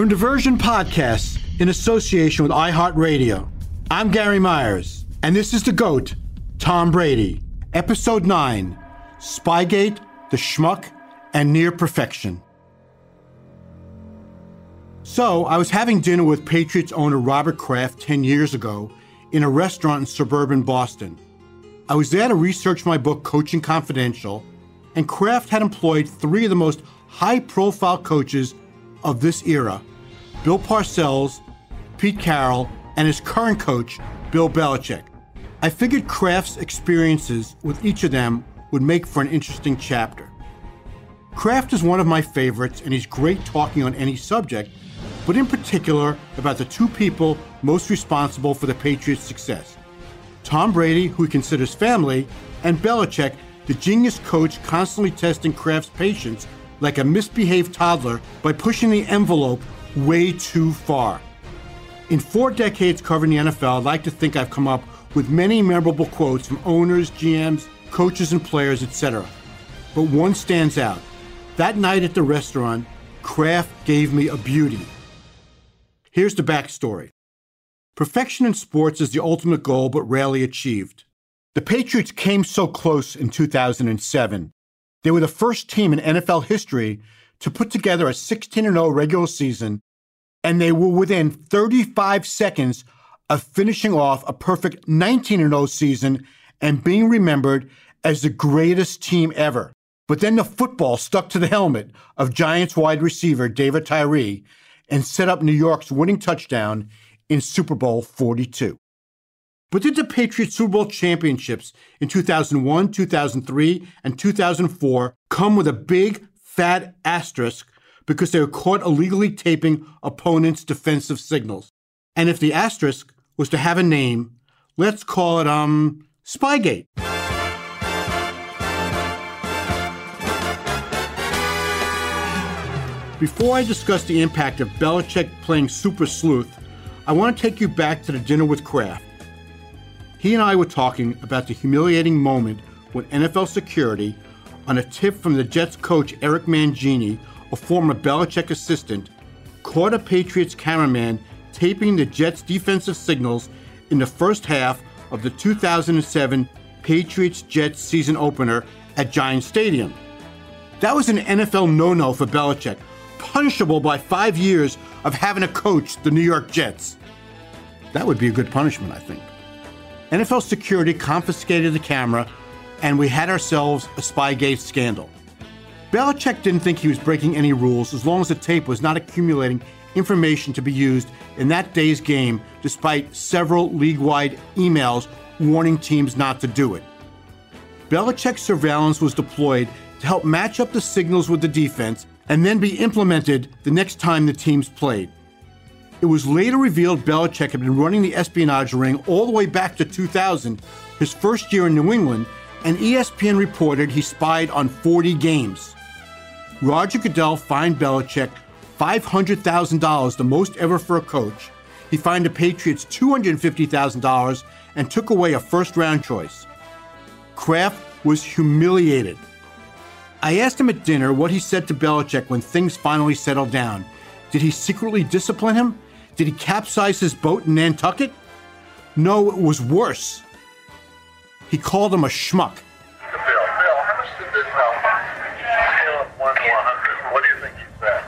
From Diversion Podcasts in association with iHeartRadio, I'm Gary Myers, and this is The GOAT, Tom Brady, Episode 9 Spygate, The Schmuck, and Near Perfection. So, I was having dinner with Patriots owner Robert Kraft 10 years ago in a restaurant in suburban Boston. I was there to research my book, Coaching Confidential, and Kraft had employed three of the most high profile coaches of this era Bill Parcells, Pete Carroll, and his current coach, Bill Belichick. I figured Kraft's experiences with each of them would make for an interesting chapter. Kraft is one of my favorites, and he's great talking on any subject, but in particular about the two people most responsible for the Patriots' success Tom Brady, who he considers family, and Belichick, the genius coach constantly testing Kraft's patience like a misbehaved toddler by pushing the envelope way too far. In four decades covering the NFL, I'd like to think I've come up with many memorable quotes from owners, GMs, coaches, and players, etc. But one stands out. That night at the restaurant, Kraft gave me a beauty. Here's the backstory Perfection in sports is the ultimate goal, but rarely achieved. The Patriots came so close in 2007. They were the first team in NFL history to put together a 16 0 regular season, and they were within 35 seconds of finishing off a perfect 19 0 season and being remembered as the greatest team ever. But then the football stuck to the helmet of Giants wide receiver David Tyree and set up New York's winning touchdown in Super Bowl 42. But did the Patriots Super Bowl championships in 2001, 2003, and 2004 come with a big fat asterisk because they were caught illegally taping opponents' defensive signals. And if the asterisk was to have a name, let's call it um Spygate. Before I discuss the impact of Belichick playing super sleuth, I want to take you back to the dinner with Kraft. He and I were talking about the humiliating moment when NFL security on a tip from the Jets coach Eric Mangini, a former Belichick assistant, caught a Patriots cameraman taping the Jets' defensive signals in the first half of the 2007 Patriots Jets season opener at Giant Stadium. That was an NFL no no for Belichick, punishable by five years of having to coach the New York Jets. That would be a good punishment, I think. NFL security confiscated the camera and we had ourselves a Spygate scandal. Belichick didn't think he was breaking any rules as long as the tape was not accumulating information to be used in that day's game, despite several league wide emails warning teams not to do it. Belichick's surveillance was deployed to help match up the signals with the defense and then be implemented the next time the teams played. It was later revealed Belichick had been running the espionage ring all the way back to 2000, his first year in New England, and ESPN reported he spied on 40 games. Roger Goodell fined Belichick $500,000, the most ever for a coach. He fined the Patriots $250,000 and took away a first round choice. Kraft was humiliated. I asked him at dinner what he said to Belichick when things finally settled down. Did he secretly discipline him? Did he capsize his boat in Nantucket? No, it was worse. He called him a schmuck. Bill, Bill, how much did this help? Scale of 1 to 100. What do you think you said?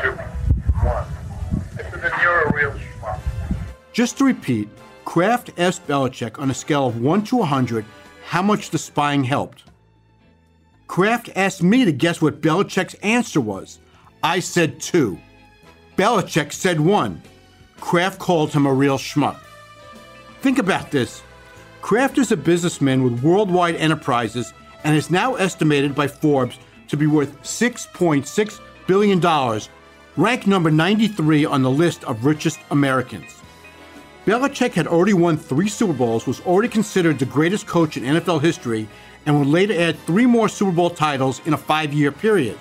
Two. One. I said, then you're a real schmuck. Just to repeat, Kraft asked Belichick on a scale of 1 to 100 how much the spying helped. Kraft asked me to guess what Belichick's answer was. I said 2. Belichick said 1. Kraft called him a real schmuck. Think about this. Kraft is a businessman with worldwide enterprises and is now estimated by Forbes to be worth $6.6 billion, ranked number 93 on the list of richest Americans. Belichick had already won three Super Bowls, was already considered the greatest coach in NFL history, and would later add three more Super Bowl titles in a five year period.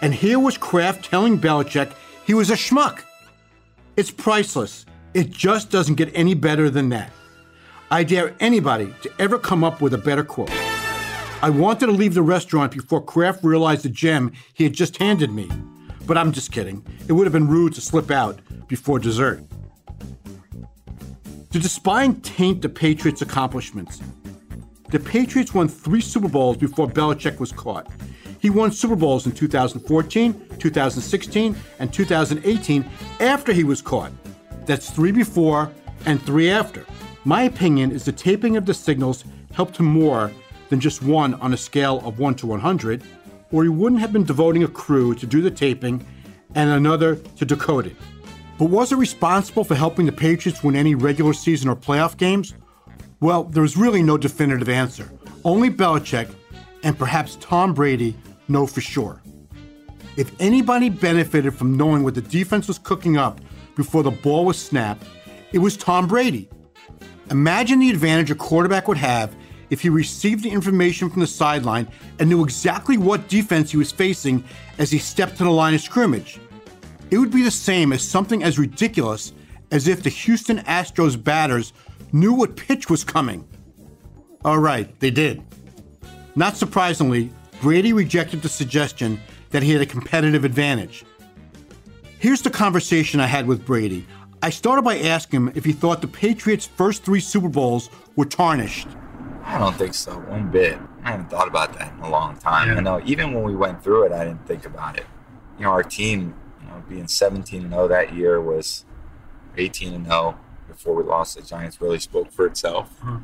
And here was Kraft telling Belichick he was a schmuck. It's priceless. It just doesn't get any better than that. I dare anybody to ever come up with a better quote. I wanted to leave the restaurant before Kraft realized the gem he had just handed me. But I'm just kidding. It would have been rude to slip out before dessert. To despise taint the Patriots' accomplishments. The Patriots won three Super Bowls before Belichick was caught. He won Super Bowls in 2014, 2016, and 2018 after he was caught. That's three before and three after. My opinion is the taping of the signals helped him more than just one on a scale of 1 to 100, or he wouldn't have been devoting a crew to do the taping and another to decode it. But was it responsible for helping the Patriots win any regular season or playoff games? Well, there's really no definitive answer. Only Belichick and perhaps Tom Brady know for sure. If anybody benefited from knowing what the defense was cooking up before the ball was snapped, it was Tom Brady. Imagine the advantage a quarterback would have if he received the information from the sideline and knew exactly what defense he was facing as he stepped to the line of scrimmage. It would be the same as something as ridiculous as if the Houston Astros batters knew what pitch was coming. All right, they did. Not surprisingly, Brady rejected the suggestion that he had a competitive advantage. Here's the conversation I had with Brady. I started by asking him if he thought the Patriots' first three Super Bowls were tarnished. I don't think so, one bit. I haven't thought about that in a long time. Yeah. I know even when we went through it, I didn't think about it. You know, our team, you know, being 17 and 0 that year was 18 and 0 before we lost the Giants really spoke for itself. Hmm.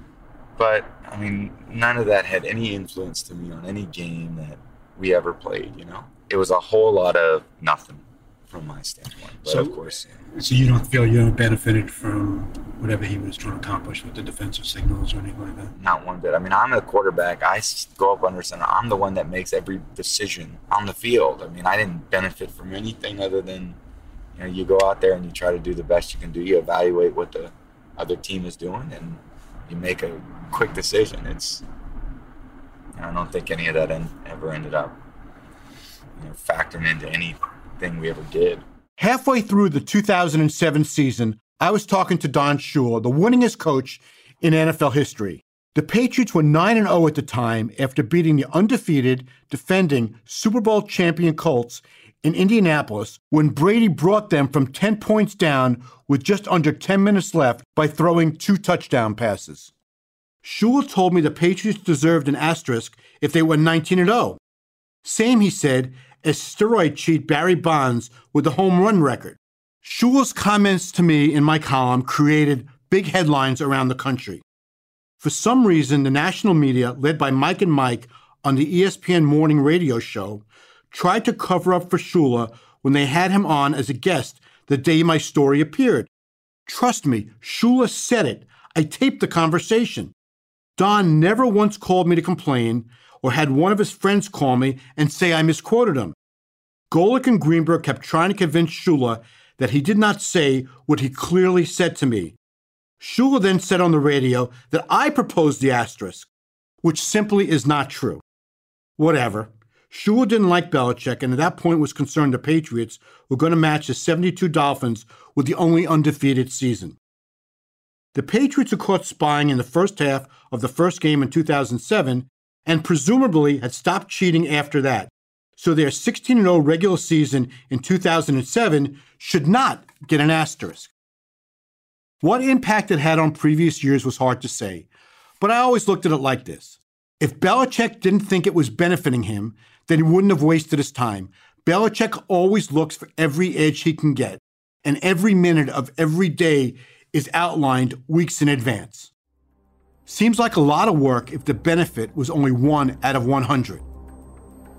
But I mean, none of that had any influence to me on any game that we ever played. You know, it was a whole lot of nothing from my standpoint. But so, of course, yeah. so you don't feel you benefited from whatever he was trying to accomplish with the defensive signals or anything like that? Not one bit. I mean, I'm a quarterback. I go up under center. I'm the one that makes every decision on the field. I mean, I didn't benefit from anything other than you know you go out there and you try to do the best you can do. You evaluate what the other team is doing and you make a quick decision. It's I don't think any of that en- ever ended up you know, factoring into anything we ever did. Halfway through the 2007 season, I was talking to Don Shula, the winningest coach in NFL history. The Patriots were 9 0 at the time after beating the undefeated, defending Super Bowl champion Colts in Indianapolis when Brady brought them from 10 points down with just under 10 minutes left by throwing two touchdown passes. Shula told me the Patriots deserved an asterisk if they went 19 0. Same, he said, as steroid cheat Barry Bonds with the home run record. Shula's comments to me in my column created big headlines around the country. For some reason, the national media, led by Mike and Mike on the ESPN morning radio show, tried to cover up for Shula when they had him on as a guest the day my story appeared. Trust me, Shula said it. I taped the conversation. Don never once called me to complain or had one of his friends call me and say I misquoted him. Golic and Greenberg kept trying to convince Shula that he did not say what he clearly said to me. Shula then said on the radio that I proposed the asterisk, which simply is not true. Whatever. Shula didn't like Belichick and at that point was concerned the Patriots were going to match the 72 Dolphins with the only undefeated season. The Patriots were caught spying in the first half of the first game in 2007 and presumably had stopped cheating after that. So their 16 0 regular season in 2007 should not get an asterisk. What impact it had on previous years was hard to say, but I always looked at it like this. If Belichick didn't think it was benefiting him, then he wouldn't have wasted his time. Belichick always looks for every edge he can get, and every minute of every day is outlined weeks in advance. Seems like a lot of work if the benefit was only one out of 100.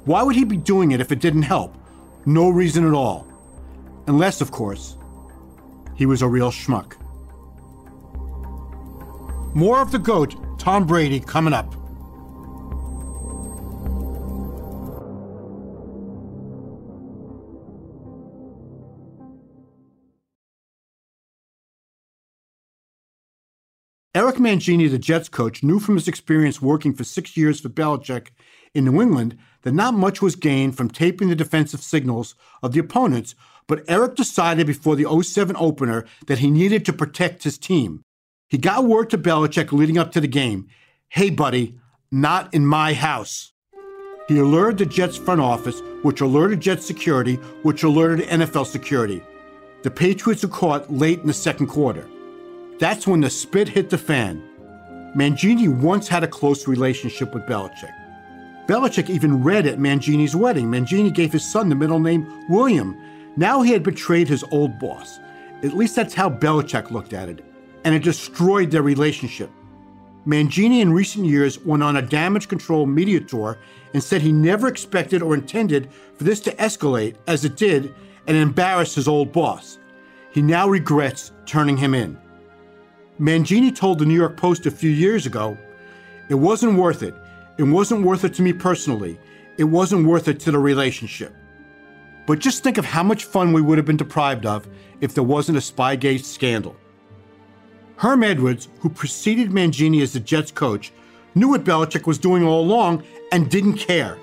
Why would he be doing it if it didn't help? No reason at all. Unless, of course, he was a real schmuck. More of the GOAT, Tom Brady, coming up. Eric Mangini, the Jets coach, knew from his experience working for six years for Belichick in New England that not much was gained from taping the defensive signals of the opponents, but Eric decided before the 07 opener that he needed to protect his team. He got word to Belichick leading up to the game hey, buddy, not in my house. He alerted the Jets front office, which alerted Jets security, which alerted NFL security. The Patriots were caught late in the second quarter. That's when the spit hit the fan. Mangini once had a close relationship with Belichick. Belichick even read at Mangini's wedding. Mangini gave his son the middle name William. Now he had betrayed his old boss. At least that's how Belichick looked at it. And it destroyed their relationship. Mangini in recent years went on a damage control media tour and said he never expected or intended for this to escalate as it did and embarrass his old boss. He now regrets turning him in. Mangini told the New York Post a few years ago, It wasn't worth it. It wasn't worth it to me personally. It wasn't worth it to the relationship. But just think of how much fun we would have been deprived of if there wasn't a Spygate scandal. Herm Edwards, who preceded Mangini as the Jets coach, knew what Belichick was doing all along and didn't care.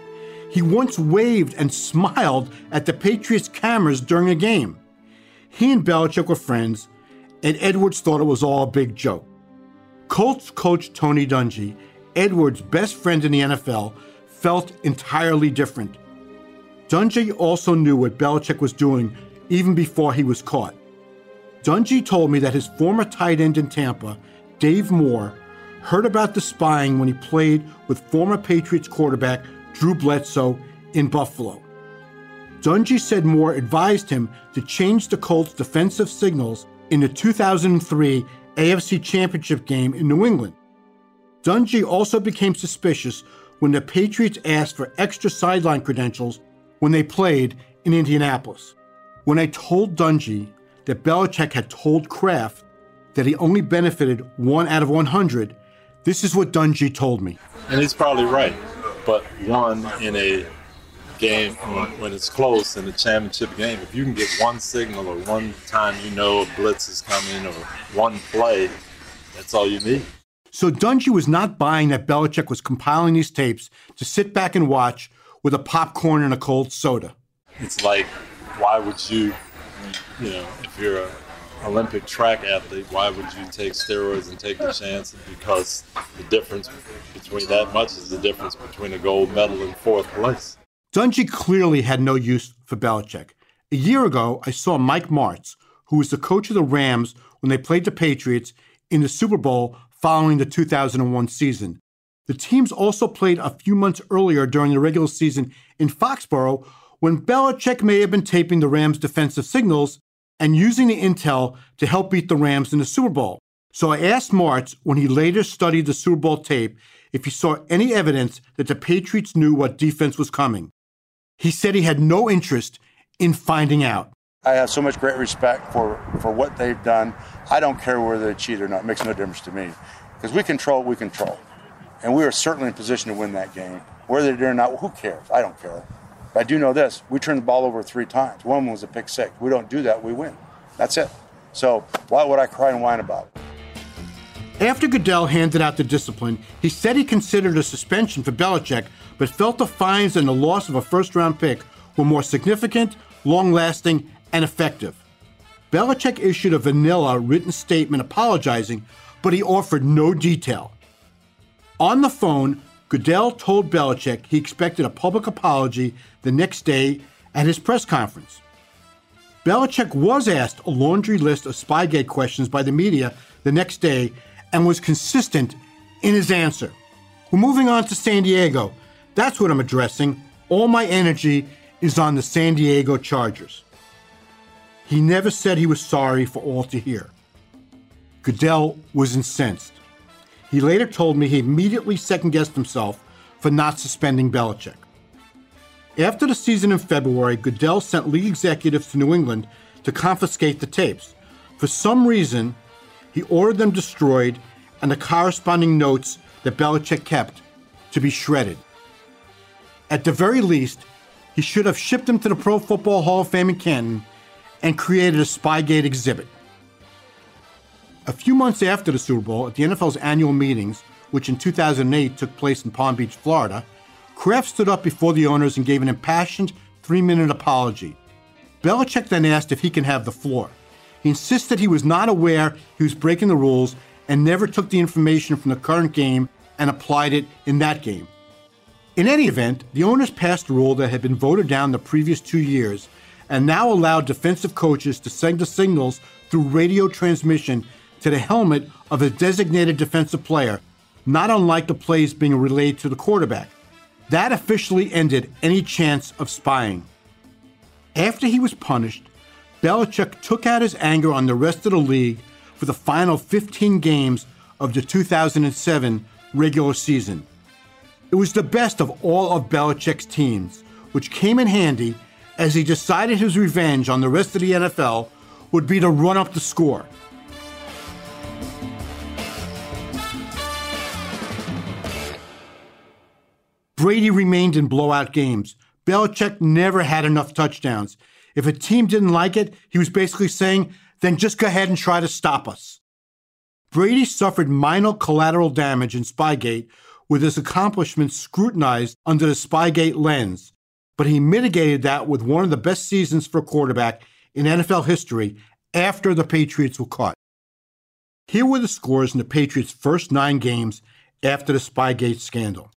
He once waved and smiled at the Patriots cameras during a game. He and Belichick were friends, and Edwards thought it was all a big joke. Colts coach Tony Dungy, Edwards' best friend in the NFL, felt entirely different. Dungy also knew what Belichick was doing even before he was caught. Dungy told me that his former tight end in Tampa, Dave Moore, heard about the spying when he played with former Patriots quarterback Drew Bledsoe in Buffalo. Dungy said Moore advised him to change the Colts' defensive signals in the 2003 AFC Championship game in New England. Dungy also became suspicious when the Patriots asked for extra sideline credentials when they played in Indianapolis. When I told Dungy that Belichick had told Kraft that he only benefited one out of 100, this is what Dungy told me. And he's probably right. But one in a game when, when it's close in a championship game, if you can get one signal or one time you know a blitz is coming or one play, that's all you need. So Dungy was not buying that Belichick was compiling these tapes to sit back and watch with a popcorn and a cold soda. It's like, why would you, you know, if you're an Olympic track athlete, why would you take steroids and take the chance? Because the difference between that much is the difference between a gold medal and fourth place. Dungy clearly had no use for Belichick. A year ago, I saw Mike Martz, who was the coach of the Rams when they played the Patriots in the Super Bowl following the 2001 season. The teams also played a few months earlier during the regular season in Foxborough when Belichick may have been taping the Rams' defensive signals and using the intel to help beat the Rams in the Super Bowl. So I asked Martz when he later studied the Super Bowl tape if he saw any evidence that the Patriots knew what defense was coming. He said he had no interest in finding out. I have so much great respect for, for what they've done. I don't care whether they cheat or not. It makes no difference to me. Because we control what we control. And we are certainly in position to win that game. Whether they did or not, who cares? I don't care. But I do know this. We turned the ball over three times. One was a pick six. We don't do that, we win. That's it. So why would I cry and whine about it? After Goodell handed out the discipline, he said he considered a suspension for Belichick, but felt the fines and the loss of a first round pick were more significant, long lasting, and effective. Belichick issued a vanilla written statement apologizing, but he offered no detail. On the phone, Goodell told Belichick he expected a public apology the next day at his press conference. Belichick was asked a laundry list of Spygate questions by the media the next day and was consistent in his answer. We're moving on to San Diego. That's what I'm addressing. All my energy is on the San Diego Chargers. He never said he was sorry for all to hear. Goodell was incensed. He later told me he immediately second guessed himself for not suspending Belichick. After the season in February, Goodell sent league executives to New England to confiscate the tapes. For some reason, he ordered them destroyed and the corresponding notes that Belichick kept to be shredded. At the very least, he should have shipped them to the Pro Football Hall of Fame in Canton and created a Spygate exhibit. A few months after the Super Bowl, at the NFL's annual meetings, which in 2008 took place in Palm Beach, Florida, Kraft stood up before the owners and gave an impassioned three minute apology. Belichick then asked if he can have the floor. He insisted he was not aware he was breaking the rules and never took the information from the current game and applied it in that game. In any event, the owners passed a rule that had been voted down the previous two years and now allowed defensive coaches to send the signals through radio transmission to the helmet of a designated defensive player, not unlike the plays being relayed to the quarterback. That officially ended any chance of spying. After he was punished, Belichick took out his anger on the rest of the league for the final 15 games of the 2007 regular season. It was the best of all of Belichick's teams, which came in handy as he decided his revenge on the rest of the NFL would be to run up the score. Brady remained in blowout games. Belichick never had enough touchdowns. If a team didn't like it, he was basically saying, then just go ahead and try to stop us. Brady suffered minor collateral damage in Spygate with his accomplishments scrutinized under the Spygate lens, but he mitigated that with one of the best seasons for a quarterback in NFL history after the Patriots were caught. Here were the scores in the Patriots' first nine games after the Spygate scandal.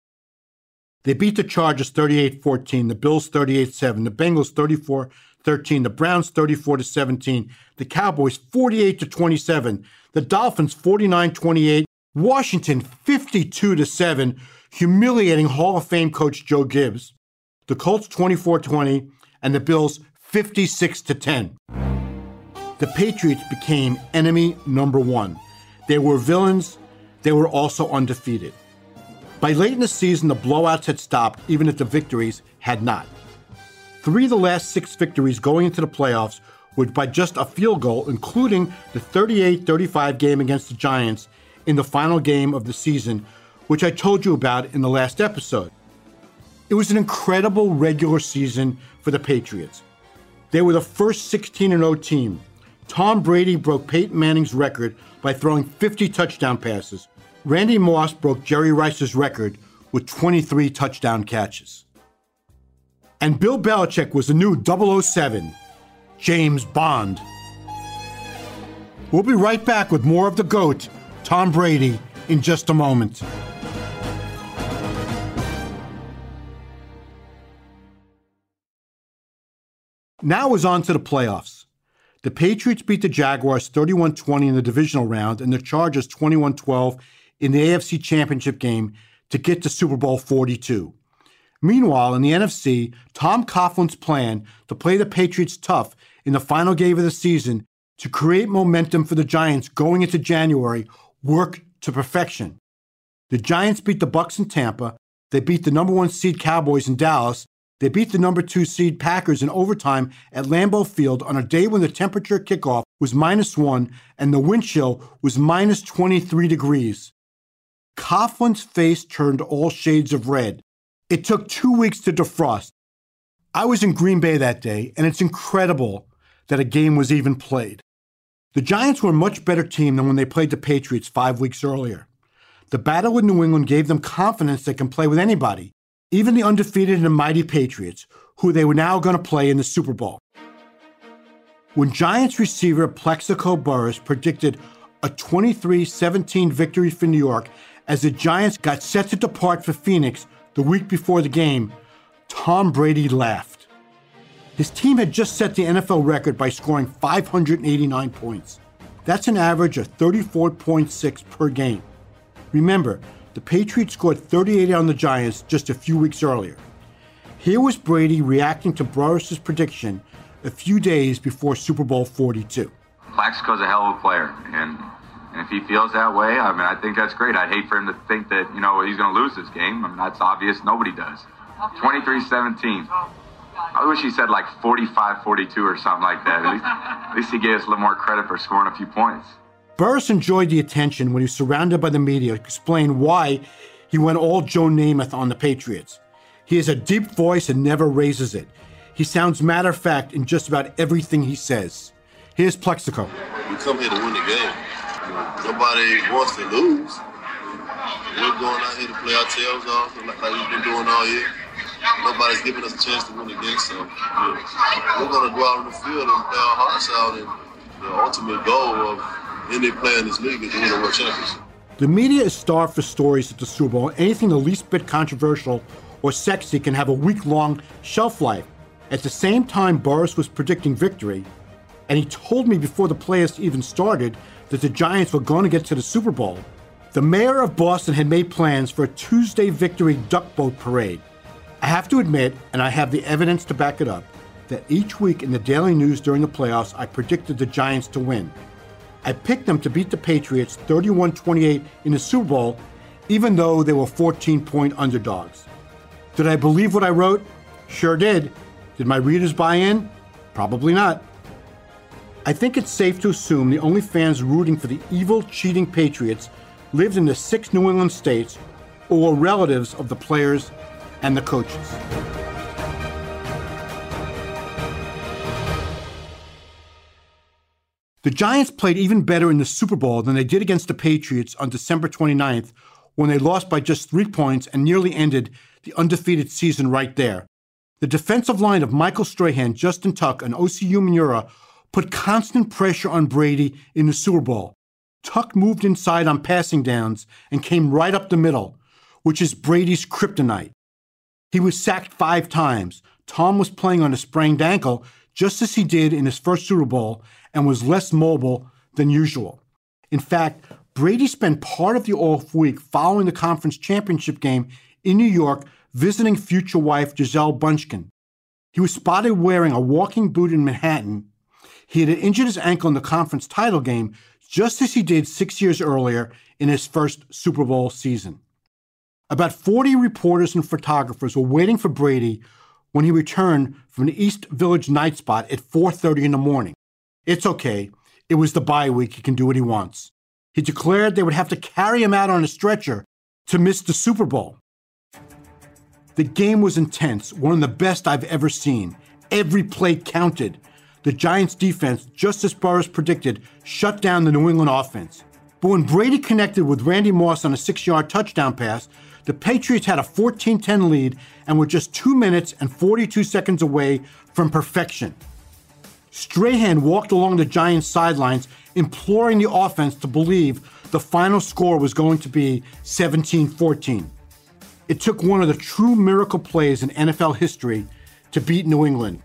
They beat the Chargers 38 14, the Bills 38 7, the Bengals 34 13, the Browns 34 17, the Cowboys 48 27, the Dolphins 49 28, Washington 52 7, humiliating Hall of Fame coach Joe Gibbs, the Colts 24 20, and the Bills 56 10. The Patriots became enemy number one. They were villains, they were also undefeated. By late in the season, the blowouts had stopped, even if the victories had not. Three of the last six victories going into the playoffs were by just a field goal, including the 38 35 game against the Giants in the final game of the season, which I told you about in the last episode. It was an incredible regular season for the Patriots. They were the first 16 0 team. Tom Brady broke Peyton Manning's record by throwing 50 touchdown passes, Randy Moss broke Jerry Rice's record with 23 touchdown catches. And Bill Belichick was the new 007, James Bond. We'll be right back with more of the GOAT, Tom Brady, in just a moment. Now is on to the playoffs. The Patriots beat the Jaguars 31 20 in the divisional round and the Chargers 21 12 in the AFC Championship game to get to Super Bowl 42. Meanwhile, in the NFC, Tom Coughlin's plan to play the Patriots tough in the final game of the season to create momentum for the Giants going into January worked to perfection. The Giants beat the Bucks in Tampa, they beat the number 1 seed Cowboys in Dallas, they beat the number 2 seed Packers in overtime at Lambeau Field on a day when the temperature kickoff was minus 1 and the wind chill was minus 23 degrees. Coughlin's face turned all shades of red. It took two weeks to defrost. I was in Green Bay that day, and it's incredible that a game was even played. The Giants were a much better team than when they played the Patriots five weeks earlier. The battle with New England gave them confidence they can play with anybody, even the undefeated and mighty Patriots, who they were now going to play in the Super Bowl. When Giants receiver Plaxico Burress predicted a 23 17 victory for New York as the Giants got set to depart for Phoenix the week before the game, Tom Brady laughed. His team had just set the NFL record by scoring 589 points. That's an average of 34.6 per game. Remember, the Patriots scored 38 on the Giants just a few weeks earlier. Here was Brady reacting to Burress's prediction a few days before Super Bowl 42. Plaxico's a hell of a player, and and if he feels that way, I mean, I think that's great. I'd hate for him to think that, you know, he's going to lose this game. I mean, that's obvious. Nobody does. 23 17. I wish he said like 45 42 or something like that. At least, at least he gave us a little more credit for scoring a few points. Burress enjoyed the attention when he was surrounded by the media to explain why he went all Joe Namath on the Patriots. He has a deep voice and never raises it. He sounds matter of fact in just about everything he says. Here's Plaxico. We come here to win the game. Nobody wants to lose. We're going out here to play our tails off like, like we've been doing all year. Nobody's giving us a chance to win again, so we're going to go out on the field and play our hearts out. And the ultimate goal of any player in this league is to win a world championship. The media is starved for stories at the Super Bowl, anything the least bit controversial or sexy can have a week long shelf life. At the same time, Burress was predicting victory, and he told me before the playoffs even started that the Giants were going to get to the Super Bowl. The mayor of Boston had made plans for a Tuesday victory duck boat parade. I have to admit, and I have the evidence to back it up, that each week in the Daily News during the playoffs, I predicted the Giants to win. I picked them to beat the Patriots 31 28 in the Super Bowl, even though they were 14 point underdogs. Did I believe what I wrote? Sure did. Did my readers buy in? Probably not. I think it's safe to assume the only fans rooting for the evil, cheating Patriots lived in the six New England states or relatives of the players and the coaches. The Giants played even better in the Super Bowl than they did against the Patriots on December 29th when they lost by just three points and nearly ended the undefeated season right there. The defensive line of Michael Strahan, Justin Tuck, and Osi Umenyiora put constant pressure on Brady in the Super Bowl. Tuck moved inside on passing downs and came right up the middle, which is Brady's kryptonite. He was sacked five times. Tom was playing on a sprained ankle, just as he did in his first Super Bowl, and was less mobile than usual. In fact, Brady spent part of the off week following the conference championship game in New York visiting future wife Gisele Bündchen. He was spotted wearing a walking boot in Manhattan. He had injured his ankle in the conference title game, just as he did six years earlier in his first Super Bowl season. About 40 reporters and photographers were waiting for Brady when he returned from the East Village night spot at 4:30 in the morning. It's okay. It was the bye week. He can do what he wants. He declared they would have to carry him out on a stretcher to miss the Super Bowl. The game was intense, one of the best I've ever seen. Every play counted. The Giants defense, just as Burress predicted, shut down the New England offense. But when Brady connected with Randy Moss on a six yard touchdown pass, the Patriots had a 14 10 lead and were just 2 minutes and 42 seconds away from perfection. Strahan walked along the Giants' sidelines, imploring the offense to believe the final score was going to be 17 14. It took one of the true miracle plays in NFL history to beat New England.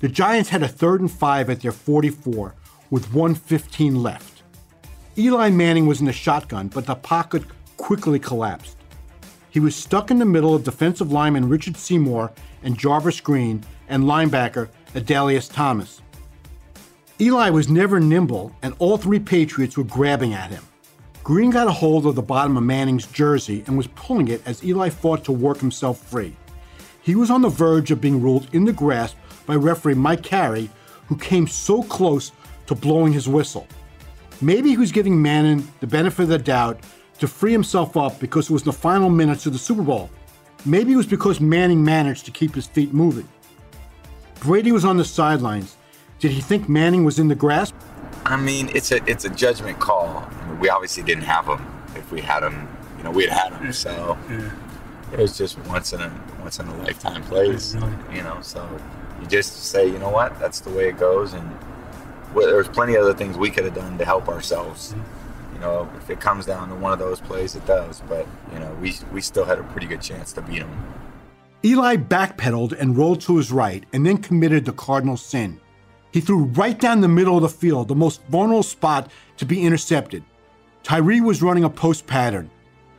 The Giants had a third and five at their 44 with 115 left. Eli Manning was in the shotgun, but the pocket quickly collapsed. He was stuck in the middle of defensive lineman Richard Seymour and Jarvis Green and linebacker Adalius Thomas. Eli was never nimble, and all three Patriots were grabbing at him. Green got a hold of the bottom of Manning's jersey and was pulling it as Eli fought to work himself free. He was on the verge of being ruled in the grasp by referee Mike Carey, who came so close to blowing his whistle. Maybe he was giving Manning the benefit of the doubt to free himself up because it was the final minutes of the Super Bowl. Maybe it was because Manning managed to keep his feet moving. Brady was on the sidelines. Did he think Manning was in the grasp? I mean, it's a it's a judgment call. I mean, we obviously didn't have him. If we had him, you know, we'd had him. So it was just once in a once in a lifetime plays. You know, so you just say, you know what, that's the way it goes, and well, there's plenty of other things we could have done to help ourselves. You know, if it comes down to one of those plays, it does. But you know, we we still had a pretty good chance to beat them. Eli backpedaled and rolled to his right, and then committed the cardinal sin. He threw right down the middle of the field, the most vulnerable spot to be intercepted. Tyree was running a post pattern.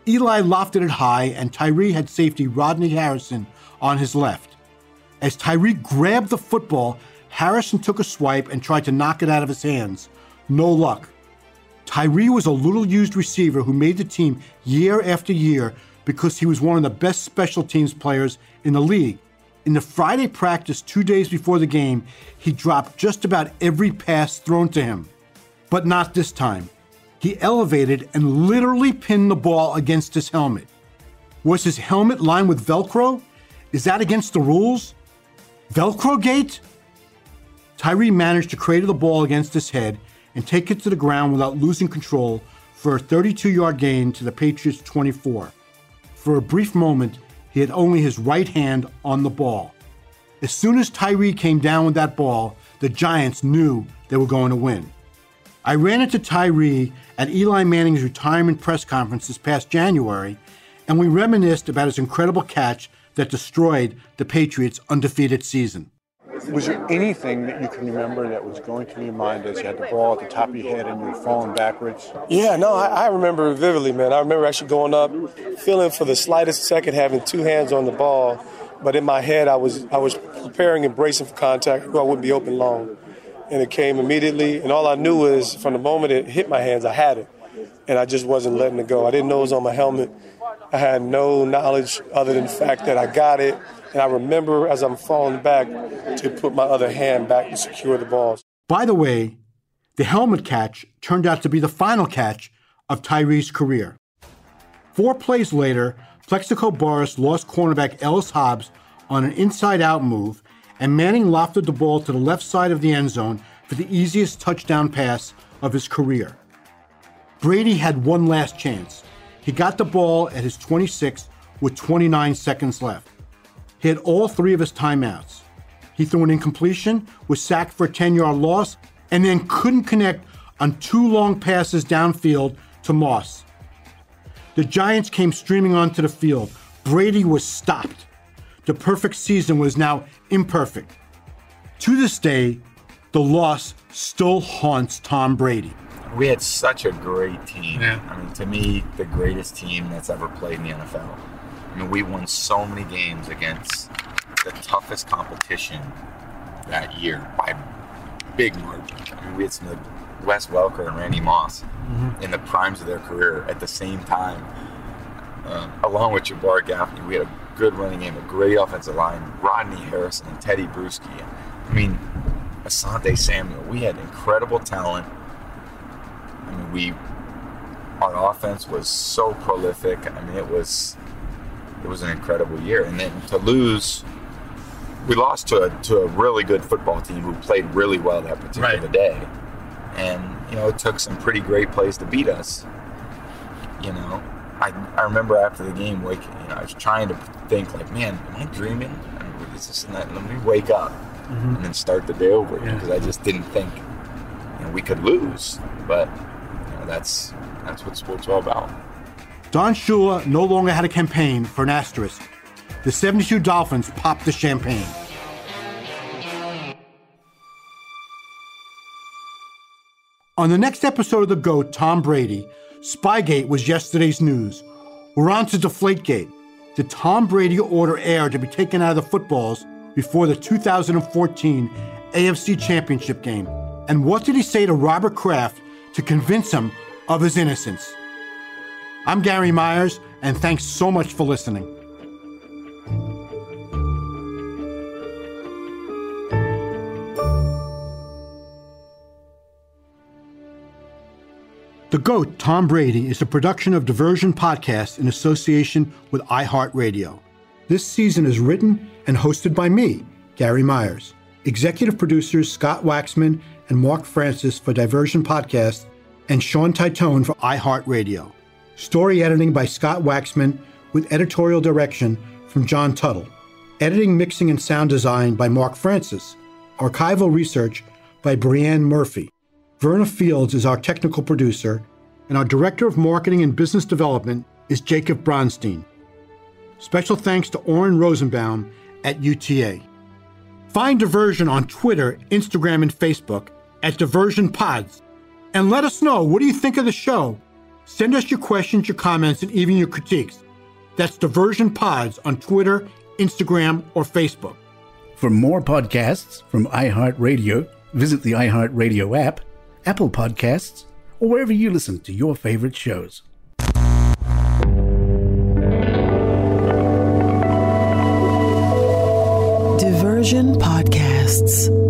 Eli lofted it high, and Tyree had safety Rodney Harrison on his left. As Tyree grabbed the football, Harrison took a swipe and tried to knock it out of his hands. No luck. Tyree was a little used receiver who made the team year after year because he was one of the best special teams players in the league. In the Friday practice two days before the game, he dropped just about every pass thrown to him. But not this time. He elevated and literally pinned the ball against his helmet. Was his helmet lined with Velcro? Is that against the rules? Velcro gate? Tyree managed to cradle the ball against his head and take it to the ground without losing control for a 32 yard gain to the Patriots 24. For a brief moment, he had only his right hand on the ball. As soon as Tyree came down with that ball, the Giants knew they were going to win. I ran into Tyree at Eli Manning's retirement press conference this past January, and we reminisced about his incredible catch that destroyed the Patriots' undefeated season. Was there anything that you can remember that was going through your mind as you had the ball at the top of your head and you were falling backwards? Yeah, no, I, I remember vividly, man. I remember actually going up, feeling for the slightest second having two hands on the ball, but in my head I was I was preparing and bracing for contact. I I wouldn't be open long, and it came immediately. And all I knew was from the moment it hit my hands, I had it, and I just wasn't letting it go. I didn't know it was on my helmet. I had no knowledge other than the fact that I got it and I remember as I'm falling back to put my other hand back to secure the balls. By the way, the helmet catch turned out to be the final catch of Tyree's career. Four plays later, Plaxico Burress lost cornerback Ellis Hobbs on an inside out move, and Manning lofted the ball to the left side of the end zone for the easiest touchdown pass of his career. Brady had one last chance. He got the ball at his 26 with 29 seconds left. He had all three of his timeouts. He threw an incompletion, was sacked for a 10 yard loss, and then couldn't connect on two long passes downfield to Moss. The Giants came streaming onto the field. Brady was stopped. The perfect season was now imperfect. To this day, the loss still haunts Tom Brady. We had such a great team. Yeah. I mean, to me, the greatest team that's ever played in the NFL. I mean, we won so many games against the toughest competition that year by big margins. I mean, we had some like Wes Welker and Randy Moss Mm-hmm. in the primes of their career at the same time, uh, along with Jabbar Gaffney. We had a good running game, a great offensive line, Rodney Harrison and Tedy Bruschi. I mean, Asante Samuel. We had incredible talent. I mean, we our offense was so prolific. I mean, it was it was an incredible year. And then to lose, we lost to a, to a really good football team who played really well that particular Right. day. And, you know, it took some pretty great plays to beat us. You know, I, I remember after the game, like, you know, I was trying to think, like, man, am I dreaming? I mean, is this and that? Let me wake up mm-hmm. and then start the day over Yeah. because I just didn't think, you know, we could lose. But, you know, that's, that's what sports are all about. Don Shula no longer had a campaign for an asterisk. The 72 Dolphins popped the champagne. On the next episode of The GOAT, Tom Brady, Spygate was yesterday's news. We're on to Deflategate. Did Tom Brady order air to be taken out of the footballs before the 2014 AFC Championship game? And what did he say to Robert Kraft to convince him of his innocence? I'm Gary Myers, and thanks so much for listening. The GOAT, Tom Brady, is a production of Diversion Podcast in association with iHeartRadio. This season is written and hosted by me, Gary Myers. Executive producers Scott Waxman and Mark Francis for Diversion Podcast, and Sean Titone for iHeartRadio. Story editing by Scott Waxman with editorial direction from John Tuttle. Editing, mixing, and sound design by Mark Francis. Archival research by Brianne Murphy. Verna Fields is our technical producer, and our Director of Marketing and Business Development is Jacob Bronstein. Special thanks to Oren Rosenbaum at UTA. Find Diversion on Twitter, Instagram, and Facebook at Diversion Pods. And let us know what do you think of the show? Send us your questions, your comments, and even your critiques. That's Diversion Pods on Twitter, Instagram, or Facebook. For more podcasts from iHeartRadio, visit the iHeartRadio app, Apple Podcasts, or wherever you listen to your favorite shows. Diversion Podcasts.